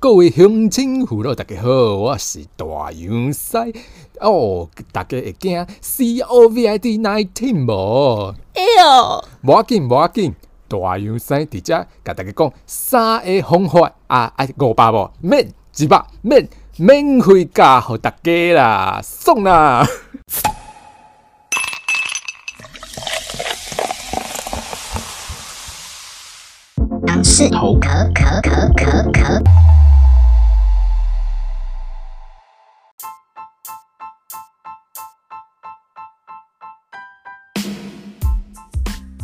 各位乡亲父老，大家好，我是大杨西哦。大家会惊 COVID nineteen 无？哎呦，无要紧，无要紧。大杨西伫遮甲大家讲三个方法啊，啊五百无免一百免免费教互大家啦，送啦。是头壳壳壳壳壳。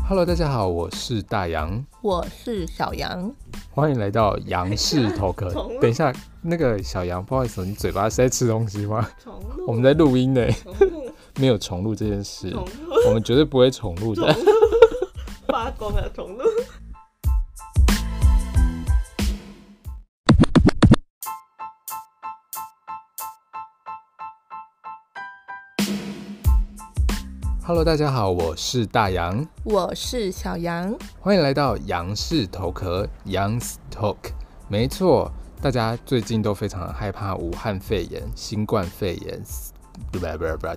Hello，大家好，我是大杨，我是小杨，欢迎来到杨氏头壳。等一下，那个小杨，不好意思，你嘴巴是在吃东西吗？重录，我们在录音呢，没有重录这件事，我们绝对不会重录的。发光啊，重录。Hello，大家好，我是大杨，我是小杨，欢迎来到杨氏头壳 Young's Talk。没错，大家最近都非常害怕武汉肺炎、新冠肺炎，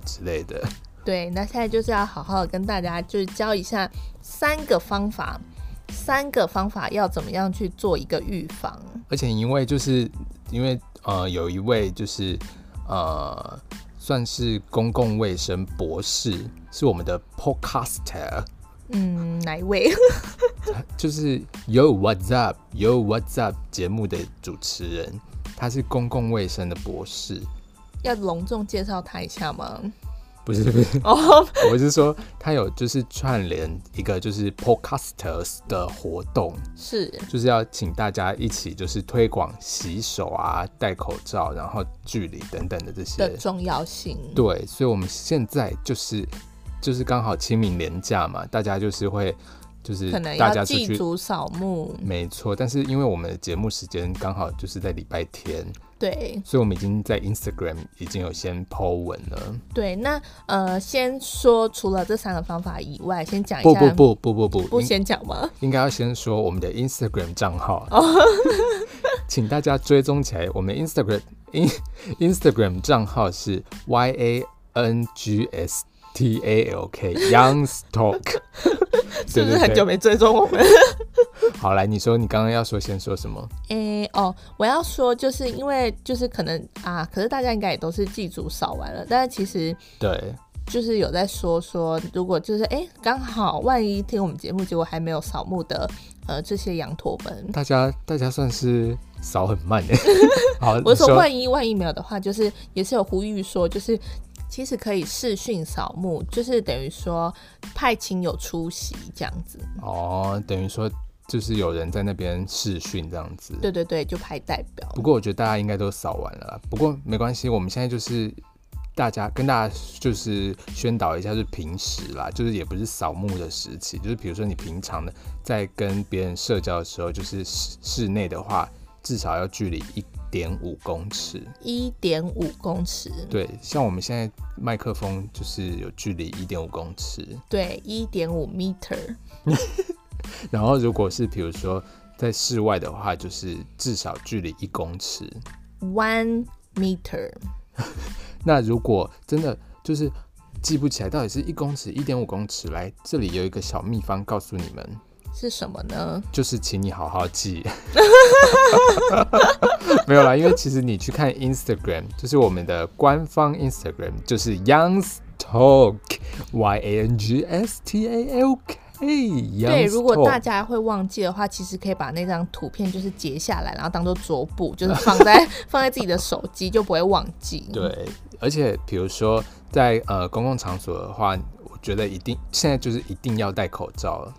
之类的。对，那现在就是要好好的跟大家就是教一下三个方法，三个方法要怎么样去做一个预防。而且因为就是因为呃有一位就是呃。算是公共卫生博士，是我们的 podcaster。嗯，哪一位？就是 Yo What's Up Yo What's Up 节目的主持人，他是公共卫生的博士。要隆重介绍他一下吗？不是 不是哦，我是说他有就是串联一个就是 Podcasters 的活动，是就是要请大家一起就是推广洗手啊、戴口罩、然后距离等等的这些的重要性。对，所以我们现在就是就是刚好清明连假嘛，大家就是会。就是大家祭祖扫墓，没错。但是因为我们的节目时间刚好就是在礼拜天，对，所以我们已经在 Instagram 已经有先 po 文了。对，那呃，先说除了这三个方法以外，先讲一下。不不不不不不，不先讲吗？应该要先说我们的 Instagram 账号，请大家追踪起来。我们 Instagram in Instagram 账号是 Y A N G S T A L K Young's Talk。是不是很久没追踪我们？好，来，你说你刚刚要说，先说什么？诶、欸，哦，我要说，就是因为就是可能啊，可是大家应该也都是祭祖扫完了，但是其实对，就是有在说说，如果就是哎，刚、欸、好万一听我们节目，结果还没有扫墓的，呃，这些羊驼们，大家大家算是扫很慢哎。好，我说万一万一没有的话，就是也是有呼吁说，就是。其实可以视讯扫墓，就是等于说派亲友出席这样子。哦，等于说就是有人在那边视讯这样子。对对对，就派代表。不过我觉得大家应该都扫完了，不过没关系，我们现在就是大家跟大家就是宣导一下，是平时啦，就是也不是扫墓的时期，就是比如说你平常的在跟别人社交的时候，就是室室内的话，至少要距离一。点五公尺，一点五公尺，对，像我们现在麦克风就是有距离一点五公尺，对，一点五 meter。然后如果是比如说在室外的话，就是至少距离一公尺，one meter。那如果真的就是记不起来到底是一公尺、一点五公尺，来这里有一个小秘方告诉你们。是什么呢？就是请你好好记，没有啦，因为其实你去看 Instagram，就是我们的官方 Instagram，就是 Young's Talk，Y A N G S T A L K。对，如果大家会忘记的话，其实可以把那张图片就是截下来，然后当做桌布，就是放在 放在自己的手机，就不会忘记。对，而且比如说在呃公共场所的话，我觉得一定现在就是一定要戴口罩了。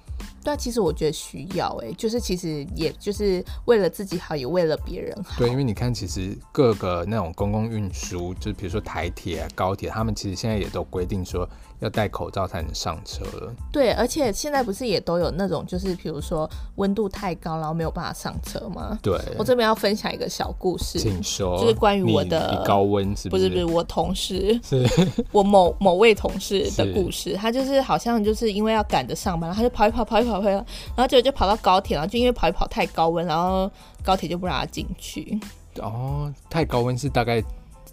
对，其实我觉得需要哎，就是其实也就是为了自己好，也为了别人好。对，因为你看，其实各个那种公共运输，就是比如说台铁啊、高铁，他们其实现在也都规定说要戴口罩才能上车了。对，而且现在不是也都有那种，就是比如说温度太高，然后没有办法上车吗？对，我这边要分享一个小故事，请说，就是关于我的高温是不是？不是不是，我同事是 我某某位同事的故事。他就是好像就是因为要赶着上班，然后他就跑一跑，跑一跑，跑一跑，然后结果就跑到高铁，然后就因为跑一跑太高温，然后高铁就不让他进去。哦，太高温是大概。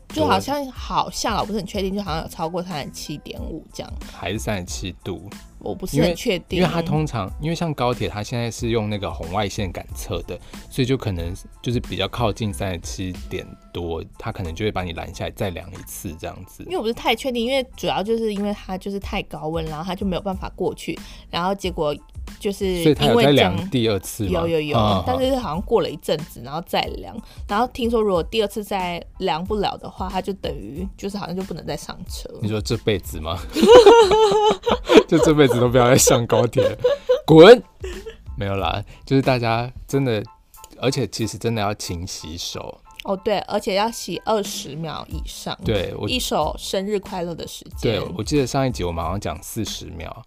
就好像好像我不是很确定，就好像有超过三十七点五这样，还是三十七度？我不是很确定，因为它通常因为像高铁，它现在是用那个红外线感测的，所以就可能就是比较靠近三十七点多，它可能就会把你拦下来再量一次这样子。因为我不是太确定，因为主要就是因为它就是太高温，然后它就没有办法过去，然后结果。就是所以他有在量第二次吗？有有有，嗯、但是好像过了一阵子，然后再量，然后听说如果第二次再量不了的话，他就等于就是好像就不能再上车。你说这辈子吗？就这辈子都不要再上高铁，滚！没有啦，就是大家真的，而且其实真的要勤洗手哦，对，而且要洗二十秒以上。对，我一首生日快乐的时间。对，我记得上一集我们好像讲四十秒。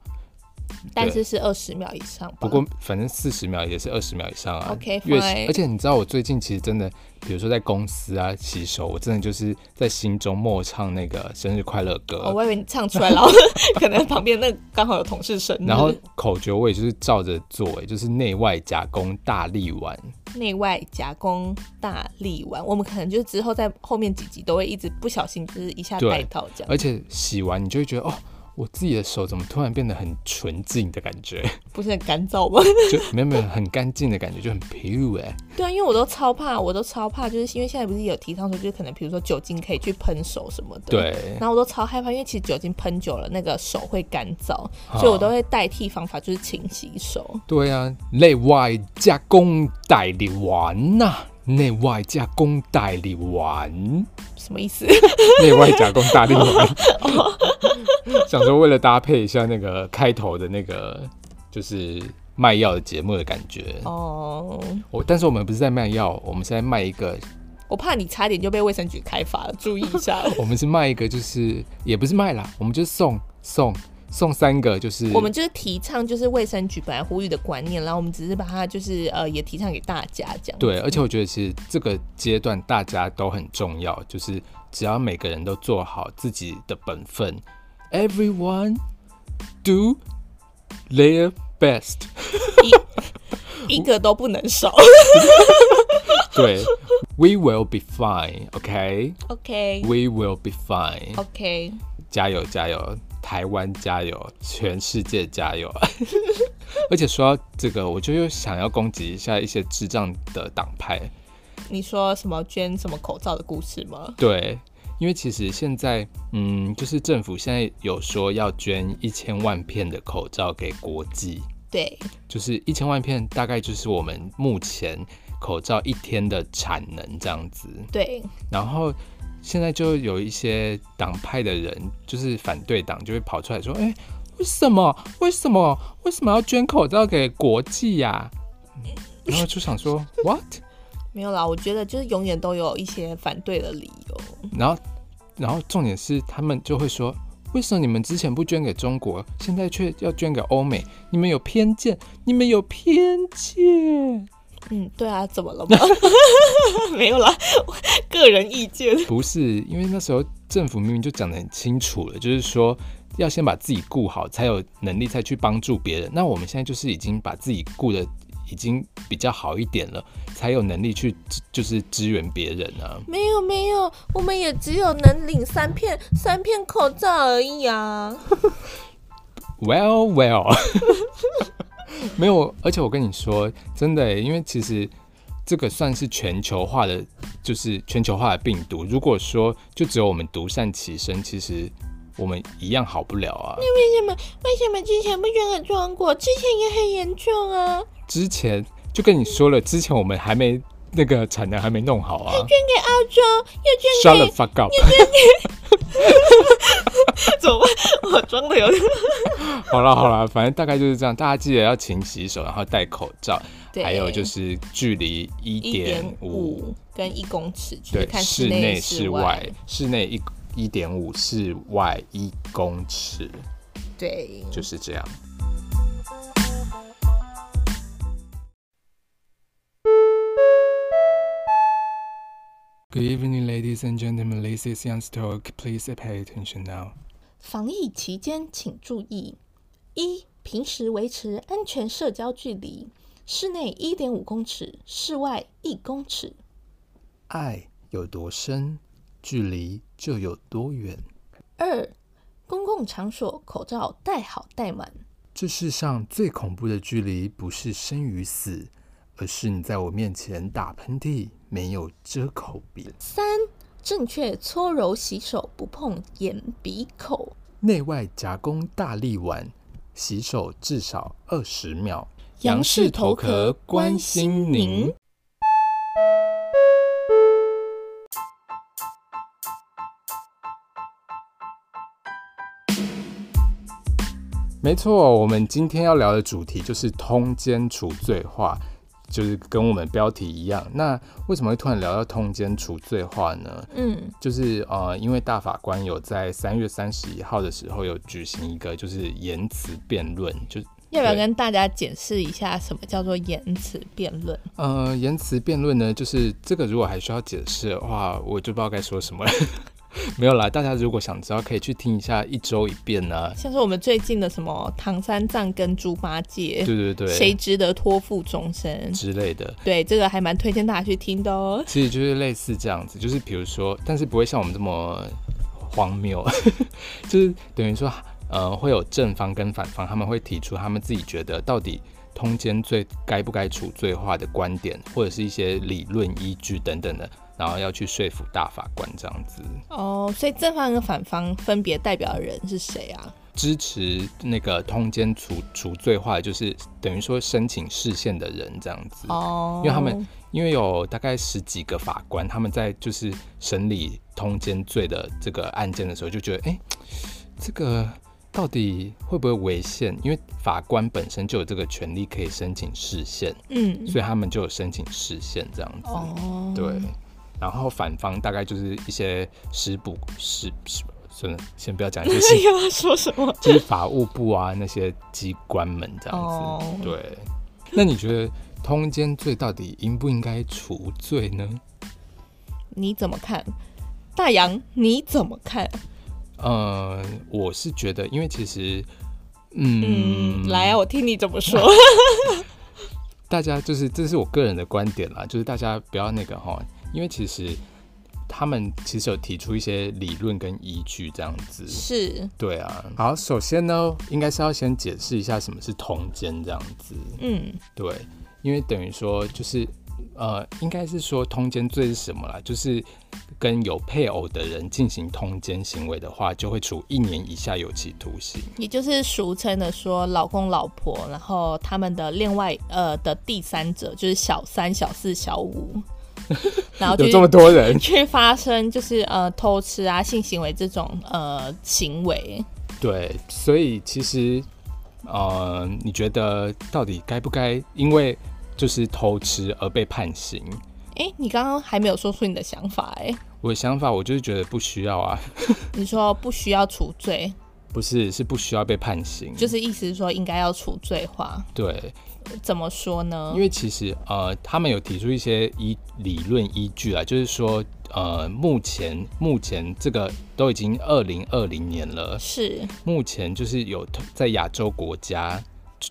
但是是二十秒以上，不过反正四十秒也是二十秒以上啊。OK，越而且你知道我最近其实真的，比如说在公司啊洗手，我真的就是在心中默唱那个生日快乐歌。哦，我以为你唱出来然后，可能旁边那刚好有同事生日。然后口诀我也就是照着做，哎，就是内外夹攻大力丸。内外夹攻大力丸，我们可能就是之后在后面几集都会一直不小心就是一下带到这样。而且洗完你就会觉得哦。我自己的手怎么突然变得很纯净的感觉？不是很干燥吗？就没有没有很干净的感觉，就很 pure 哎。对啊，因为我都超怕，我都超怕，就是因为现在不是有提倡说，就是可能比如说酒精可以去喷手什么的。对。然后我都超害怕，因为其实酒精喷久了，那个手会干燥，所以我都会代替方法，就是勤洗手。对啊，内外加工代理完呐，内外加工代理丸，什么意思？内外加工代理丸。想说为了搭配一下那个开头的那个，就是卖药的节目的感觉哦。我但是我们不是在卖药，我们是在卖一个。我怕你差点就被卫生局开罚了，注意一下。我们是卖一个，就是也不是卖啦，我们就送送送三个，就是我们就是提倡就是卫生局本来呼吁的观念，然后我们只是把它就是呃也提倡给大家这样。对，而且我觉得其实这个阶段大家都很重要，就是只要每个人都做好自己的本分。Everyone do their best，一一个都不能少。对，We will be fine. OK. OK. We will be fine. OK. 加油加油，台湾加油，全世界加油！而且说到这个，我就又想要攻击一下一些智障的党派。你说什么捐什么口罩的故事吗？对。因为其实现在，嗯，就是政府现在有说要捐一千万片的口罩给国际，对，就是一千万片，大概就是我们目前口罩一天的产能这样子，对。然后现在就有一些党派的人，就是反对党，就会跑出来说：“哎，为什么？为什么？为什么要捐口罩给国际呀？”然后就想说：“What？” 没有啦，我觉得就是永远都有一些反对的理由。然后，然后重点是他们就会说：“为什么你们之前不捐给中国，现在却要捐给欧美？你们有偏见，你们有偏见。”嗯，对啊，怎么了吗？没有啦，个人意见。不是，因为那时候政府明明就讲得很清楚了，就是说要先把自己顾好，才有能力再去帮助别人。那我们现在就是已经把自己顾的。已经比较好一点了，才有能力去就是支援别人啊。没有没有，我们也只有能领三片三片口罩而已啊。Well well，没有，而且我跟你说真的，因为其实这个算是全球化的，就是全球化的病毒。如果说就只有我们独善其身，其实。我们一样好不了啊！那为什么？为什么之前不觉得中国？之前也很严重啊！之前就跟你说了，之前我们还没那个产能还没弄好啊！又捐给澳洲，又捐给 fuck up！又捐给 怎么办？我装的有点 好了好了，反正大概就是这样。大家记得要勤洗手，然后戴口罩，还有就是距离一点五跟一公尺，对，看室内室外，室内一。一点五，室外一公尺。对，就是这样。Good evening, ladies and gentlemen. This is Young's Talk. Please pay attention now. 防疫期间请注意：一、平时维持安全社交距离，室内一点五公尺，室外一公尺。爱有多深，距离就有多远。二、公共场所口罩戴好戴满。这世上最恐怖的距离，不是生与死。而是你在我面前打喷嚏，没有遮口鼻。三、正确搓揉洗手，不碰眼鼻口。内外夹攻大力丸，洗手至少二十秒。杨氏头壳关心您。没错，我们今天要聊的主题就是通奸除罪化。就是跟我们标题一样，那为什么会突然聊到通奸除罪化呢？嗯，就是呃，因为大法官有在三月三十一号的时候有举行一个就是言辞辩论，就要不要跟大家解释一下什么叫做言辞辩论？呃，言辞辩论呢，就是这个如果还需要解释的话，我就不知道该说什么了。没有啦，大家如果想知道，可以去听一下一周一遍呢、啊。像是我们最近的什么唐三藏跟猪八戒，对对对，谁值得托付终身之类的。对，这个还蛮推荐大家去听的哦。其实就是类似这样子，就是比如说，但是不会像我们这么荒谬，就是等于说，呃，会有正方跟反方，他们会提出他们自己觉得到底通奸罪该不该处罪化的观点，或者是一些理论依据等等的。然后要去说服大法官这样子哦，所以正方跟反方分别代表的人是谁啊？支持那个通奸除除罪化，就是等于说申请释宪的人这样子哦，因为他们因为有大概十几个法官，他们在就是审理通奸罪的这个案件的时候，就觉得哎，这个到底会不会违宪？因为法官本身就有这个权利可以申请释宪，嗯，所以他们就有申请释宪这样子哦，对。然后反方大概就是一些食补食什么，算了，先不要讲这些。又要说什么？就是法务部啊那些机关们这样子。Oh. 对。那你觉得通奸罪到底应不应该除罪呢？你怎么看？大洋你怎么看？呃，我是觉得，因为其实，嗯，嗯来啊，我听你怎么说。大家就是，这是我个人的观点啦，就是大家不要那个哈。因为其实他们其实有提出一些理论跟依据，这样子是，对啊。好，首先呢，应该是要先解释一下什么是通奸这样子。嗯，对，因为等于说就是呃，应该是说通奸罪是什么啦？就是跟有配偶的人进行通奸行为的话，就会处一年以下有期徒刑，也就是俗称的说老公老婆，然后他们的另外呃的第三者就是小三、小四、小五。然后有这么多人 去发生，就是呃偷吃啊、性行为这种呃行为。对，所以其实呃，你觉得到底该不该因为就是偷吃而被判刑？哎、欸，你刚刚还没有说出你的想法哎、欸。我的想法，我就是觉得不需要啊。你说不需要除罪？不是，是不需要被判刑。就是意思是说应该要除罪化。对。怎么说呢？因为其实呃，他们有提出一些依理论依据啊，就是说呃，目前目前这个都已经二零二零年了，是目前就是有在亚洲国家，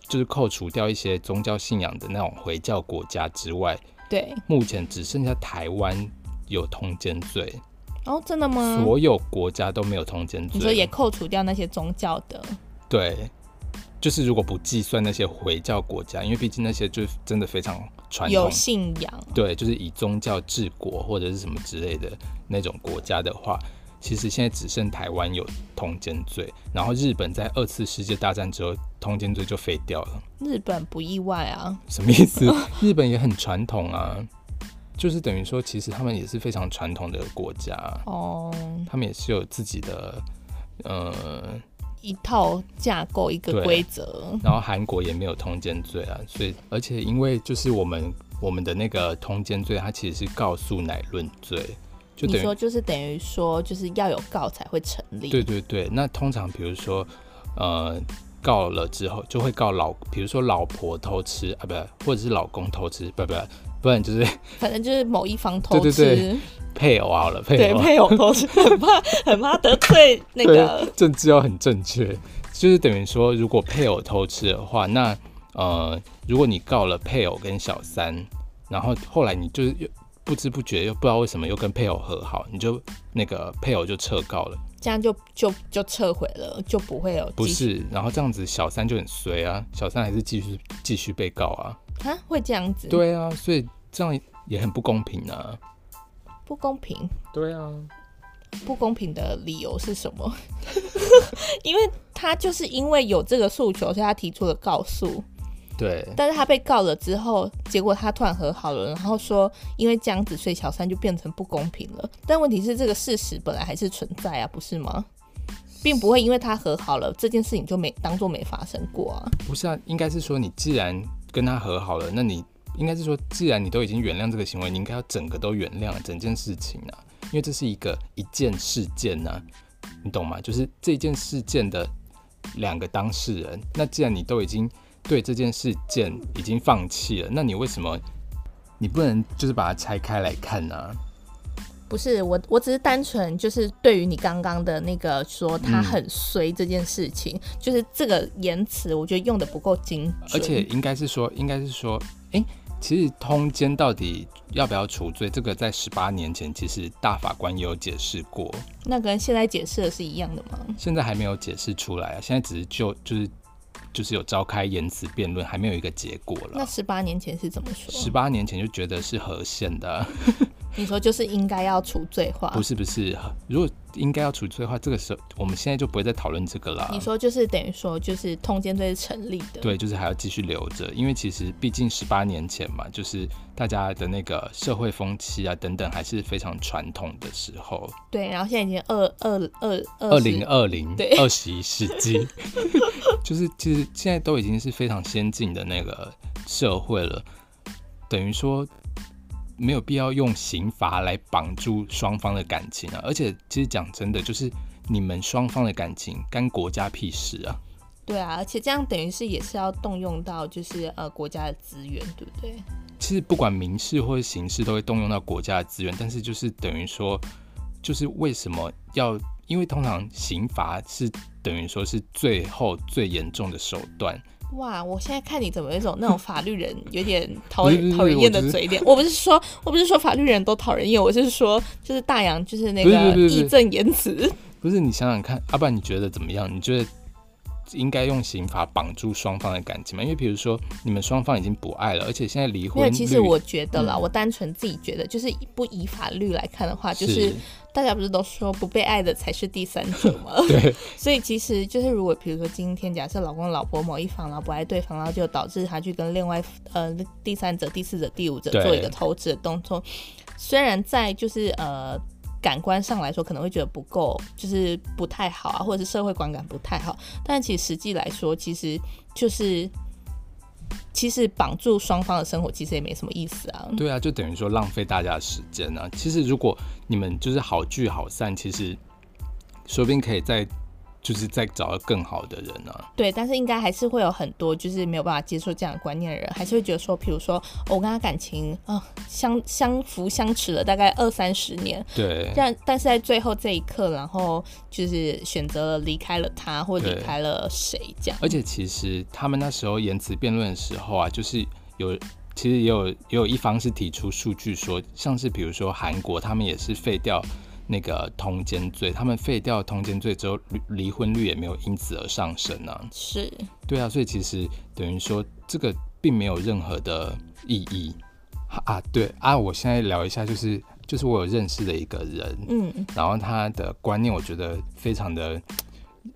就是扣除掉一些宗教信仰的那种回教国家之外，对，目前只剩下台湾有通奸罪。哦，真的吗？所有国家都没有通奸罪，你说也扣除掉那些宗教的，对。就是如果不计算那些回教国家，因为毕竟那些就真的非常传统，有信仰，对，就是以宗教治国或者是什么之类的那种国家的话，其实现在只剩台湾有通奸罪，然后日本在二次世界大战之后通奸罪就废掉了。日本不意外啊？什么意思？日本也很传统啊，就是等于说，其实他们也是非常传统的国家哦，他们也是有自己的，呃。一套架构，一个规则，然后韩国也没有通奸罪啊，所以而且因为就是我们我们的那个通奸罪，它其实是告诉乃论罪，就等于说就是等于说就是要有告才会成立。对对对，那通常比如说呃告了之后就会告老，比如说老婆偷吃啊，不，或者是老公偷吃，不不，不然就是 反正就是某一方偷吃，对对对，配偶好了，配偶配偶偷吃，很怕很怕得罪那个政治要很正确，就是等于说如果配偶偷吃的话，那呃如果你告了配偶跟小三，然后后来你就是又不知不觉又不知道为什么又跟配偶和好，你就那个配偶就撤告了。这样就就就撤回了，就不会有。不是，然后这样子小三就很衰啊，小三还是继续继续被告啊。啊，会这样子？对啊，所以这样也很不公平啊。不公平？对啊。不公平的理由是什么？因为他就是因为有这个诉求，所以他提出了告诉。对，但是他被告了之后，结果他突然和好了，然后说因为这样子，所以小三就变成不公平了。但问题是，这个事实本来还是存在啊，不是吗？并不会因为他和好了，这件事情就没当做没发生过啊。不是啊，应该是说你既然跟他和好了，那你应该是说，既然你都已经原谅这个行为，你应该要整个都原谅整件事情啊，因为这是一个一件事件呐、啊，你懂吗？就是这件事件的两个当事人，那既然你都已经。对这件事件已经放弃了，那你为什么你不能就是把它拆开来看呢？啊？不是我，我只是单纯就是对于你刚刚的那个说他很衰这件事情，嗯、就是这个言辞，我觉得用的不够精准。而且应该是说，应该是说，哎，其实通奸到底要不要处罪，这个在十八年前其实大法官也有解释过。那跟现在解释的是一样的吗？现在还没有解释出来啊，现在只是就就是。就是有召开言辞辩论，还没有一个结果了。那十八年前是怎么说？十八年前就觉得是和宪的。你说就是应该要除罪化？不是不是，如果应该要除罪化，这个时候我们现在就不会再讨论这个了。你说就是等于说就是通奸罪是成立的？对，就是还要继续留着，因为其实毕竟十八年前嘛，就是大家的那个社会风气啊等等还是非常传统的时候。对，然后现在已经二二二二零二零对二十一世纪，就是其实现在都已经是非常先进的那个社会了，等于说。没有必要用刑罚来绑住双方的感情啊！而且，其实讲真的，就是你们双方的感情干国家屁事啊！对啊，而且这样等于是也是要动用到就是呃国家的资源，对不对？其实不管民事或者刑事都会动用到国家的资源，但是就是等于说，就是为什么要？因为通常刑罚是等于说是最后最严重的手段。哇！我现在看你怎么有一种那种法律人有点讨 讨人厌的嘴脸。我不是说，我不是说法律人都讨人厌，我是说，就是大洋就是那个义正言辞。不是你想想看，阿爸你觉得怎么样？你觉得？应该用刑法绑住双方的感情嘛？因为比如说你们双方已经不爱了，而且现在离婚。其实我觉得啦，嗯、我单纯自己觉得，就是不以法律来看的话，就是大家不是都说不被爱的才是第三者吗？对。所以其实就是如果比如说今天假设老公老婆某一方然后不爱对方，然后就导致他去跟另外呃第三者、第四者、第五者做一个偷吃的动作，虽然在就是呃。感官上来说可能会觉得不够，就是不太好啊，或者是社会观感不太好。但其实实际来说，其实就是其实绑住双方的生活，其实也没什么意思啊。对啊，就等于说浪费大家的时间啊。其实如果你们就是好聚好散，其实说不定可以在。就是在找到更好的人啊，对，但是应该还是会有很多就是没有办法接受这样的观念的人，还是会觉得说，比如说我跟他感情啊、呃、相相扶相持了大概二三十年，对，但但是在最后这一刻，然后就是选择了离开了他，或离开了谁这样。而且其实他们那时候言辞辩论的时候啊，就是有其实也有也有一方是提出数据说，像是比如说韩国，他们也是废掉。那个通奸罪，他们废掉通奸罪之后，离婚率也没有因此而上升呢、啊。是，对啊，所以其实等于说这个并没有任何的意义啊。对啊，我现在聊一下，就是就是我有认识的一个人，嗯，然后他的观念我觉得非常的。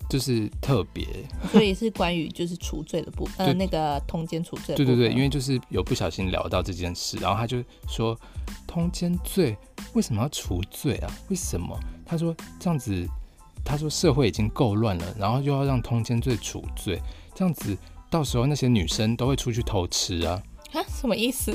就是特别，所以是关于就是除罪的部分，呃，那个通奸除罪。对对对，因为就是有不小心聊到这件事，然后他就说，通奸罪为什么要除罪啊？为什么？他说这样子，他说社会已经够乱了，然后又要让通奸罪除罪，这样子到时候那些女生都会出去偷吃啊？啊，什么意思？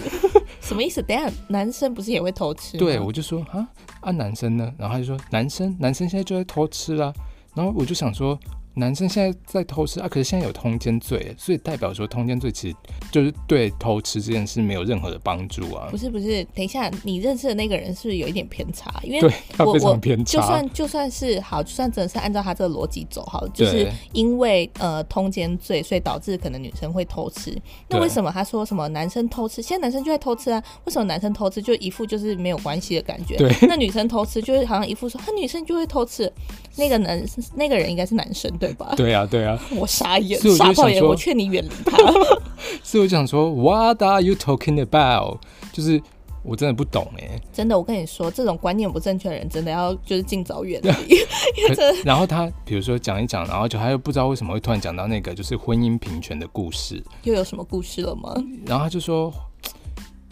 什么意思？等下男生不是也会偷吃？对，我就说啊啊，男生呢？然后他就说男生男生现在就在偷吃啦。然后我就想说，男生现在在偷吃啊，可是现在有通奸罪，所以代表说通奸罪其实就是对偷吃这件事没有任何的帮助啊。不是不是，等一下，你认识的那个人是不是有一点偏差？因为对他非常偏差。就算就算是好，就算真的是按照他这个逻辑走好了，就是因为呃通奸罪，所以导致可能女生会偷吃。那为什么他说什么男生偷吃？现在男生就在偷吃啊？为什么男生偷吃就一副就是没有关系的感觉？对，那女生偷吃就是好像一副说，他女生就会偷吃。那个男那个人应该是男生对吧？对啊对啊，我傻眼，傻爆眼，我劝你远离他。所以我想说，What are you talking about？就是我真的不懂哎，真的，我跟你说，这种观念不正确的人，真的要就是尽早远离。然后他比如说讲一讲，然后就他又不知道为什么会突然讲到那个就是婚姻平权的故事，又有什么故事了吗？然后他就说。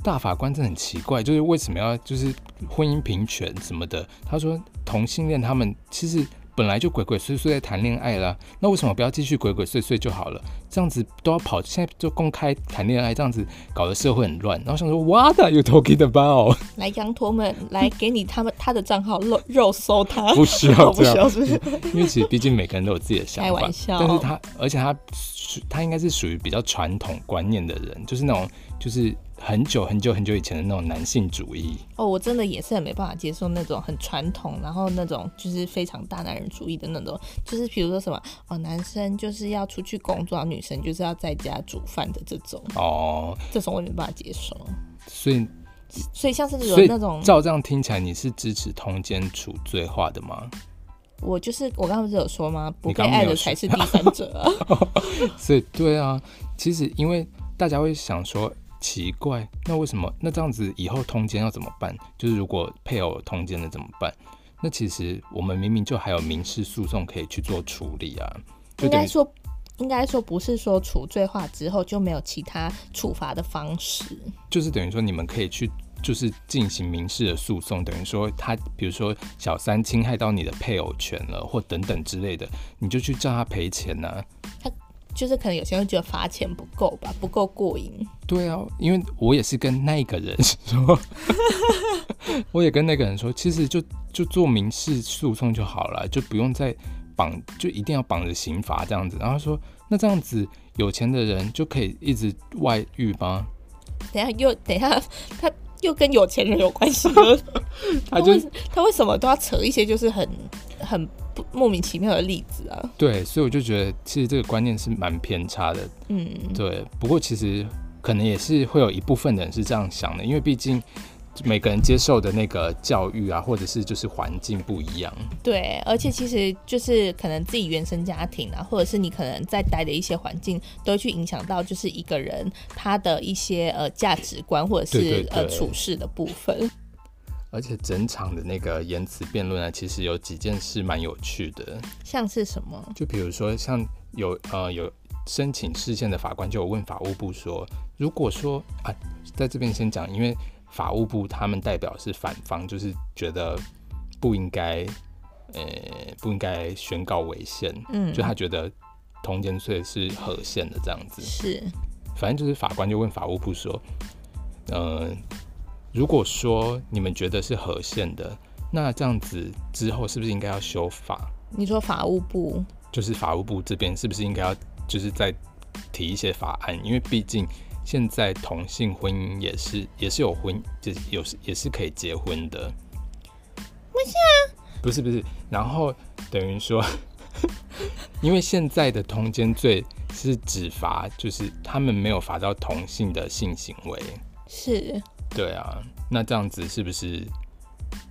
大法官真的很奇怪，就是为什么要就是婚姻平权什么的？他说同性恋他们其实本来就鬼鬼祟祟在谈恋爱啦，那为什么不要继续鬼鬼祟祟就好了？这样子都要跑，现在就公开谈恋爱，这样子搞得社会很乱。然后想说，What are you talking about？来，羊驼们，来给你他们他的账号肉肉搜他，不需要 这样，不需要？因为其实毕竟每个人都有自己的想法，开玩笑。但是他而且他他应该是属于比较传统观念的人，就是那种就是。很久很久很久以前的那种男性主义哦，我真的也是很没办法接受那种很传统，然后那种就是非常大男人主义的那种，就是比如说什么哦，男生就是要出去工作，女生就是要在家煮饭的这种哦，这种我没办法接受。所以，所以像是有那种照这样听起来，你是支持通奸处罪化的吗？我就是我刚刚不是有说吗？不被爱的才是第三者啊。所以对啊，其实因为大家会想说。奇怪，那为什么？那这样子以后通奸要怎么办？就是如果配偶通奸了怎么办？那其实我们明明就还有民事诉讼可以去做处理啊。应该说，应该说不是说除罪化之后就没有其他处罚的方式，就是等于说你们可以去，就是进行民事的诉讼。等于说他，比如说小三侵害到你的配偶权了，或等等之类的，你就去叫他赔钱呐、啊。就是可能有些人会觉得罚钱不够吧，不够过瘾。对啊，因为我也是跟那个人说，我也跟那个人说，其实就就做民事诉讼就好了，就不用再绑，就一定要绑着刑罚这样子。然后说，那这样子有钱的人就可以一直外遇吗？等下又等下，他又跟有钱人有关系吗？他就他为，他为什么都要扯一些就是很很。莫名其妙的例子啊，对，所以我就觉得其实这个观念是蛮偏差的，嗯，对。不过其实可能也是会有一部分人是这样想的，因为毕竟每个人接受的那个教育啊，或者是就是环境不一样。对，而且其实就是可能自己原生家庭啊，或者是你可能在待的一些环境，都会去影响到就是一个人他的一些呃价值观或者是呃处事的部分。而且整场的那个言辞辩论呢，其实有几件事蛮有趣的，像是什么？就比如说，像有呃有申请事件的法官就有问法务部说，如果说啊，在这边先讲，因为法务部他们代表是反方，就是觉得不应该，呃，不应该宣告违宪，嗯，就他觉得通奸罪是合宪的这样子，是，反正就是法官就问法务部说，嗯、呃。如果说你们觉得是合宪的，那这样子之后是不是应该要修法？你说法务部，就是法务部这边是不是应该要就是再提一些法案？因为毕竟现在同性婚姻也是也是有婚，就是有也是可以结婚的。不是啊，不是不是，然后等于说，因为现在的通奸罪是只罚就是他们没有罚到同性的性行为，是。对啊，那这样子是不是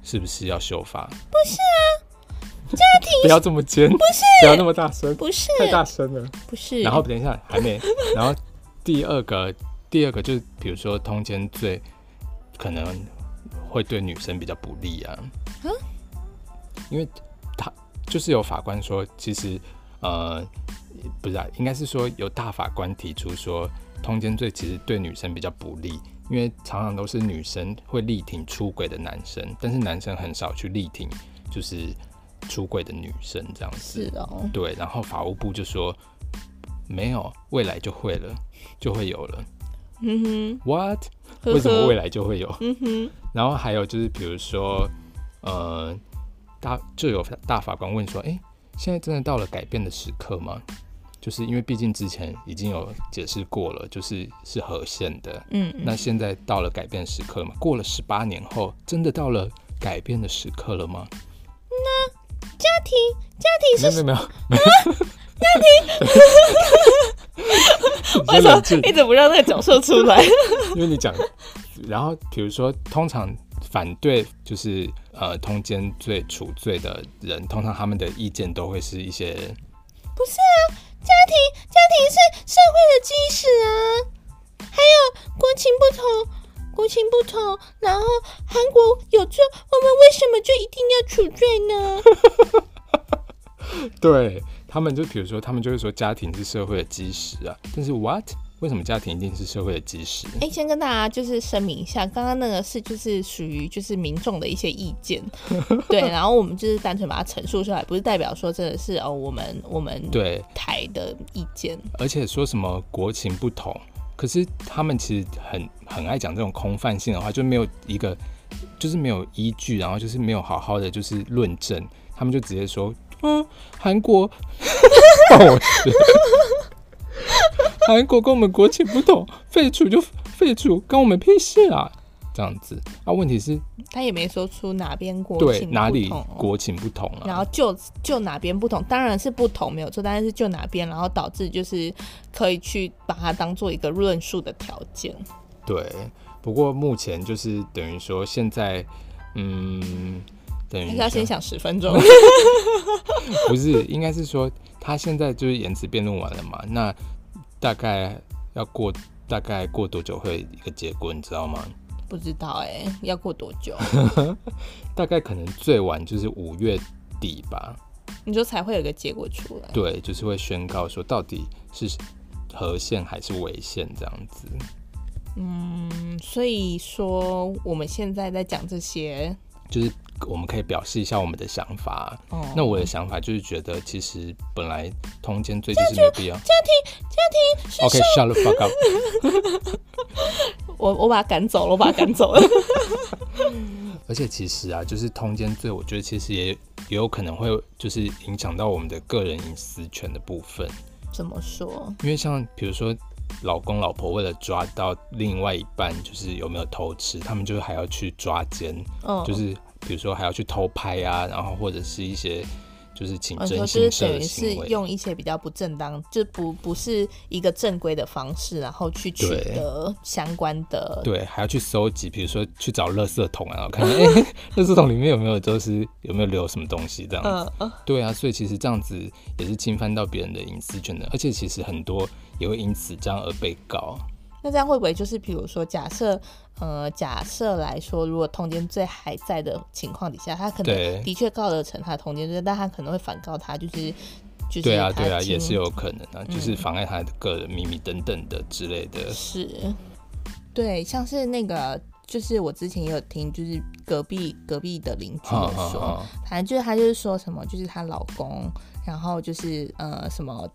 是不是要修法？不是啊，家庭 不要这么尖，不是不要那么大声，不是太大声了，不是。然后等一下还没，然后第二个第二个就是比如说通奸罪可能会对女生比较不利啊，嗯，因为他就是有法官说，其实呃不是啊，应该是说有大法官提出说通奸罪其实对女生比较不利。因为常常都是女生会力挺出轨的男生，但是男生很少去力挺就是出轨的女生这样子。是哦。对，然后法务部就说没有，未来就会了，就会有了。嗯哼。What？呵呵，为什么未来就会有？嗯哼。然后还有就是，比如说，呃，大就有大法官问说，哎，现在真的到了改变的时刻吗？就是因为毕竟之前已经有解释过了，就是是合宪的，嗯，嗯，那现在到了改变时刻了吗？过了十八年后，真的到了改变的时刻了吗？那家庭，家庭是没有没有为什 么一直不让那个角色出来？因为你讲，然后比如说，通常反对就是呃通奸罪处罪的人，通常他们的意见都会是一些，不是啊。家庭，家庭是社会的基石啊。还有国情不同，国情不同。然后韩国有罪，我们为什么就一定要处罪呢？对他们，就比如说，他们就会说家庭是社会的基石啊。但是 what？为什么家庭一定是社会的基石？哎、欸，先跟大家就是声明一下，刚刚那个是就是属于就是民众的一些意见，对，然后我们就是单纯把它陈述出来，不是代表说真的是哦我们我们对台的意见。而且说什么国情不同，可是他们其实很很爱讲这种空泛性的话，就没有一个就是没有依据，然后就是没有好好的就是论证，他们就直接说嗯韩国。韩国跟我们国情不同，废除就废除，跟我们屁事啊！这样子啊，问题是，他也没说出哪边国情，对，哪里国情不同啊？然后就就哪边不同，当然是不同没有错，但是就哪边，然后导致就是可以去把它当做一个论述的条件。对，不过目前就是等于说现在，嗯，等于还是要先想十分钟，不是，应该是说他现在就是延迟辩论完了嘛？那大概要过大概过多久会一个结果，你知道吗？不知道哎、欸，要过多久？大概可能最晚就是五月底吧。你说才会有一个结果出来？对，就是会宣告说到底是和线还是违宪这样子。嗯，所以说我们现在在讲这些，就是。我们可以表示一下我们的想法。哦，那我的想法就是觉得，其实本来通奸罪就是没有必要。家庭，家庭。OK，shut the fuck up。我我把他赶走了，我把他赶走了。而且其实啊，就是通奸罪，我觉得其实也也有可能会就是影响到我们的个人隐私权的部分。怎么说？因为像比如说，老公老婆为了抓到另外一半就是有没有偷吃，他们就还要去抓奸，哦，就是。比如说还要去偷拍啊，然后或者是一些就是请征信社的行为，就是用一些比较不正当，就不不是一个正规的方式，然后去取得相关的。对，对，还要去搜集，比如说去找垃圾桶啊，然后看 哎，垃圾桶里面有没有就是有没有留什么东西这样子。嗯。对啊，所以其实这样子也是侵犯到别人的隐私权的，而且其实很多也会因此这样而被告。那这样会不会就是，比如说，假设，呃，假设来说，如果通奸罪还在的情况底下，他可能的确告得成他的通奸罪，但他可能会反告他，就是，就是对啊，对啊，也是有可能啊，就是妨碍他的个人秘密等等的之类的。嗯、是，对，像是那个，就是我之前也有听，就是隔壁隔壁的邻居有说，反正就是他就是说什么，就是她老公，然后就是呃什么。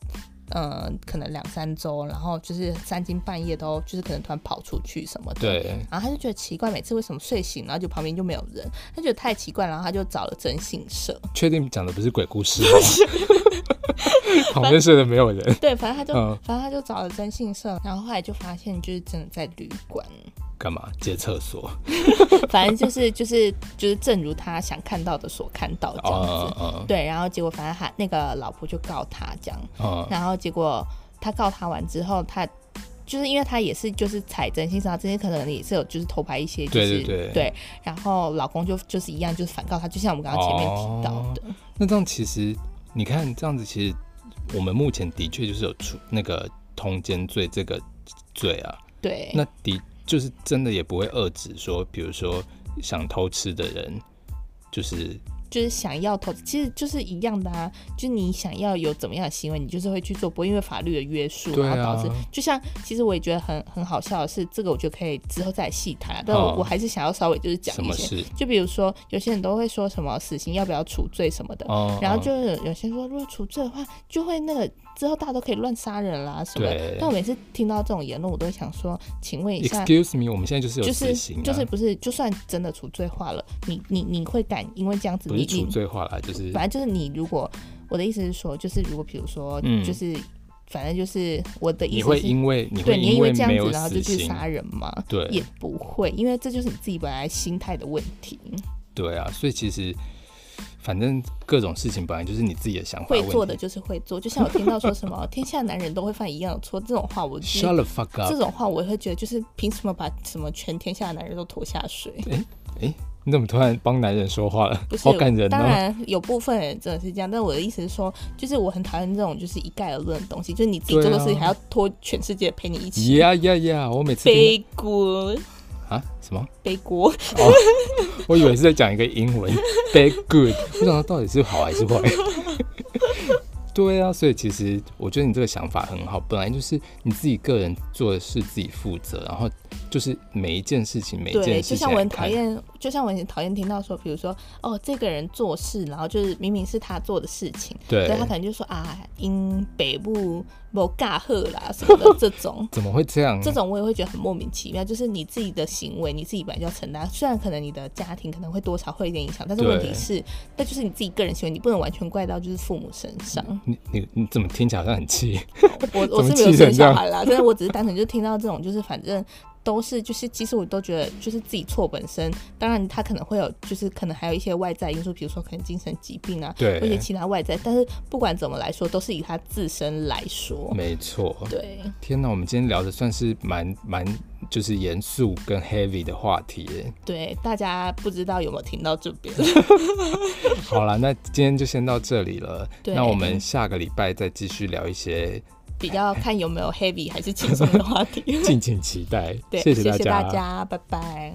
嗯，可能两三周，然后就是三更半夜都就是可能突然跑出去什么的，对。然后他就觉得奇怪，每次为什么睡醒，然后就旁边就没有人，他觉得太奇怪，然后他就找了征信社。确定讲的不是鬼故事吗？旁边睡的没有人。对，反正他就、嗯，反正他就找了征信社，然后后来就发现就是真的在旅馆。干嘛借厕所？反正就是就是就是，正如他想看到的所看到这样子。Uh, uh, uh. 对，然后结果反正他那个老婆就告他这样。Uh. 然后结果他告他完之后，他就是因为他也是就是采征信上，这些可能也是有就是偷拍一些，就是对对对。对，然后老公就就是一样，就是反告他，就像我们刚刚前面提到的。Uh, 那这样其实你看这样子，其实我们目前的确就是有出那个通奸罪这个罪啊。对。那的。就是真的也不会遏制说，比如说想偷吃的人，就是。就是想要投资，其实就是一样的啊。就你想要有怎么样的行为，你就是会去做，不会因为法律的约束，然后导致。就像其实我也觉得很很好笑的是，这个我觉得可以之后再细谈。但我我还是想要稍微就是讲一些，就比如说有些人都会说什么死刑要不要处罪什么的，然后就是有些人说如果处罪的话，就会那个之后大家都可以乱杀人啦什么。但我每次听到这种言论，我都会想说，请问一下，Excuse me，我们现在就是有死刑啊，就是就是不是，就算真的除罪化了，你你你会敢因为这样子？除罪化了，就是反正就是你如果我的意思是说，就是如果比如说，嗯，就是反正就是我的意思是，你会因为你会因为这样子，然后就去杀人吗？对，也不会，因为这就是你自己本来心态的问题。对啊，所以其实。反正各种事情本来就是你自己的想法。会做的就是会做，就像我听到说什么 天下男人都会犯一样的错，这种话我 shut the fuck up，这种话我会觉得就是凭什么把什么全天下的男人都拖下水？哎哎、欸欸，你怎么突然帮男人说话了？不是，好感人哦。当然有部分人真的是这样，但我的意思是说，就是我很讨厌这种就是一概而论的东西，就是你自己做的事情还要拖全世界陪你一起。呀呀呀！我每次背锅。啊？什么背锅？哦，我以为是在讲一个英文，bad good。不知道到底是好还是坏。对啊，所以其实我觉得你这个想法很好，本来就是你自己个人做的事自己负责，然后就是每一件事情每一件事情，就像我很讨厌，就像我很讨厌听到说，比如说哦，这个人做事，然后就是明明是他做的事情，对，他可能就说啊，因北部某尬赫啦什么的这种，怎么会这样？这种我也会觉得很莫名其妙，就是你自己的行为，你自己本来就要承担，虽然可能你的家庭可能会多少会有点影响，但是问题是，那就是你自己个人行为，你不能完全怪到就是父母身上。你你你怎么听起来好像很气？我我是没有生小孩啦，但是我只是单纯就听到这种，就是反正都是就是，其实我都觉得就是自己错本身。当然他可能会有，就是可能还有一些外在因素，比如说可能精神疾病啊，对，或者其他外在。但是不管怎么来说，都是以他自身来说，没错。对，天哪，我们今天聊的算是蛮蛮就是严肃跟 heavy 的话题耶。对，大家不知道有没有听到这边？好了，那今天就先到这里了。对，那我们下个礼拜再继续聊一些。比较看有没有 heavy 还是轻松的话题，敬请期待。谢谢大家，谢谢大家，拜拜。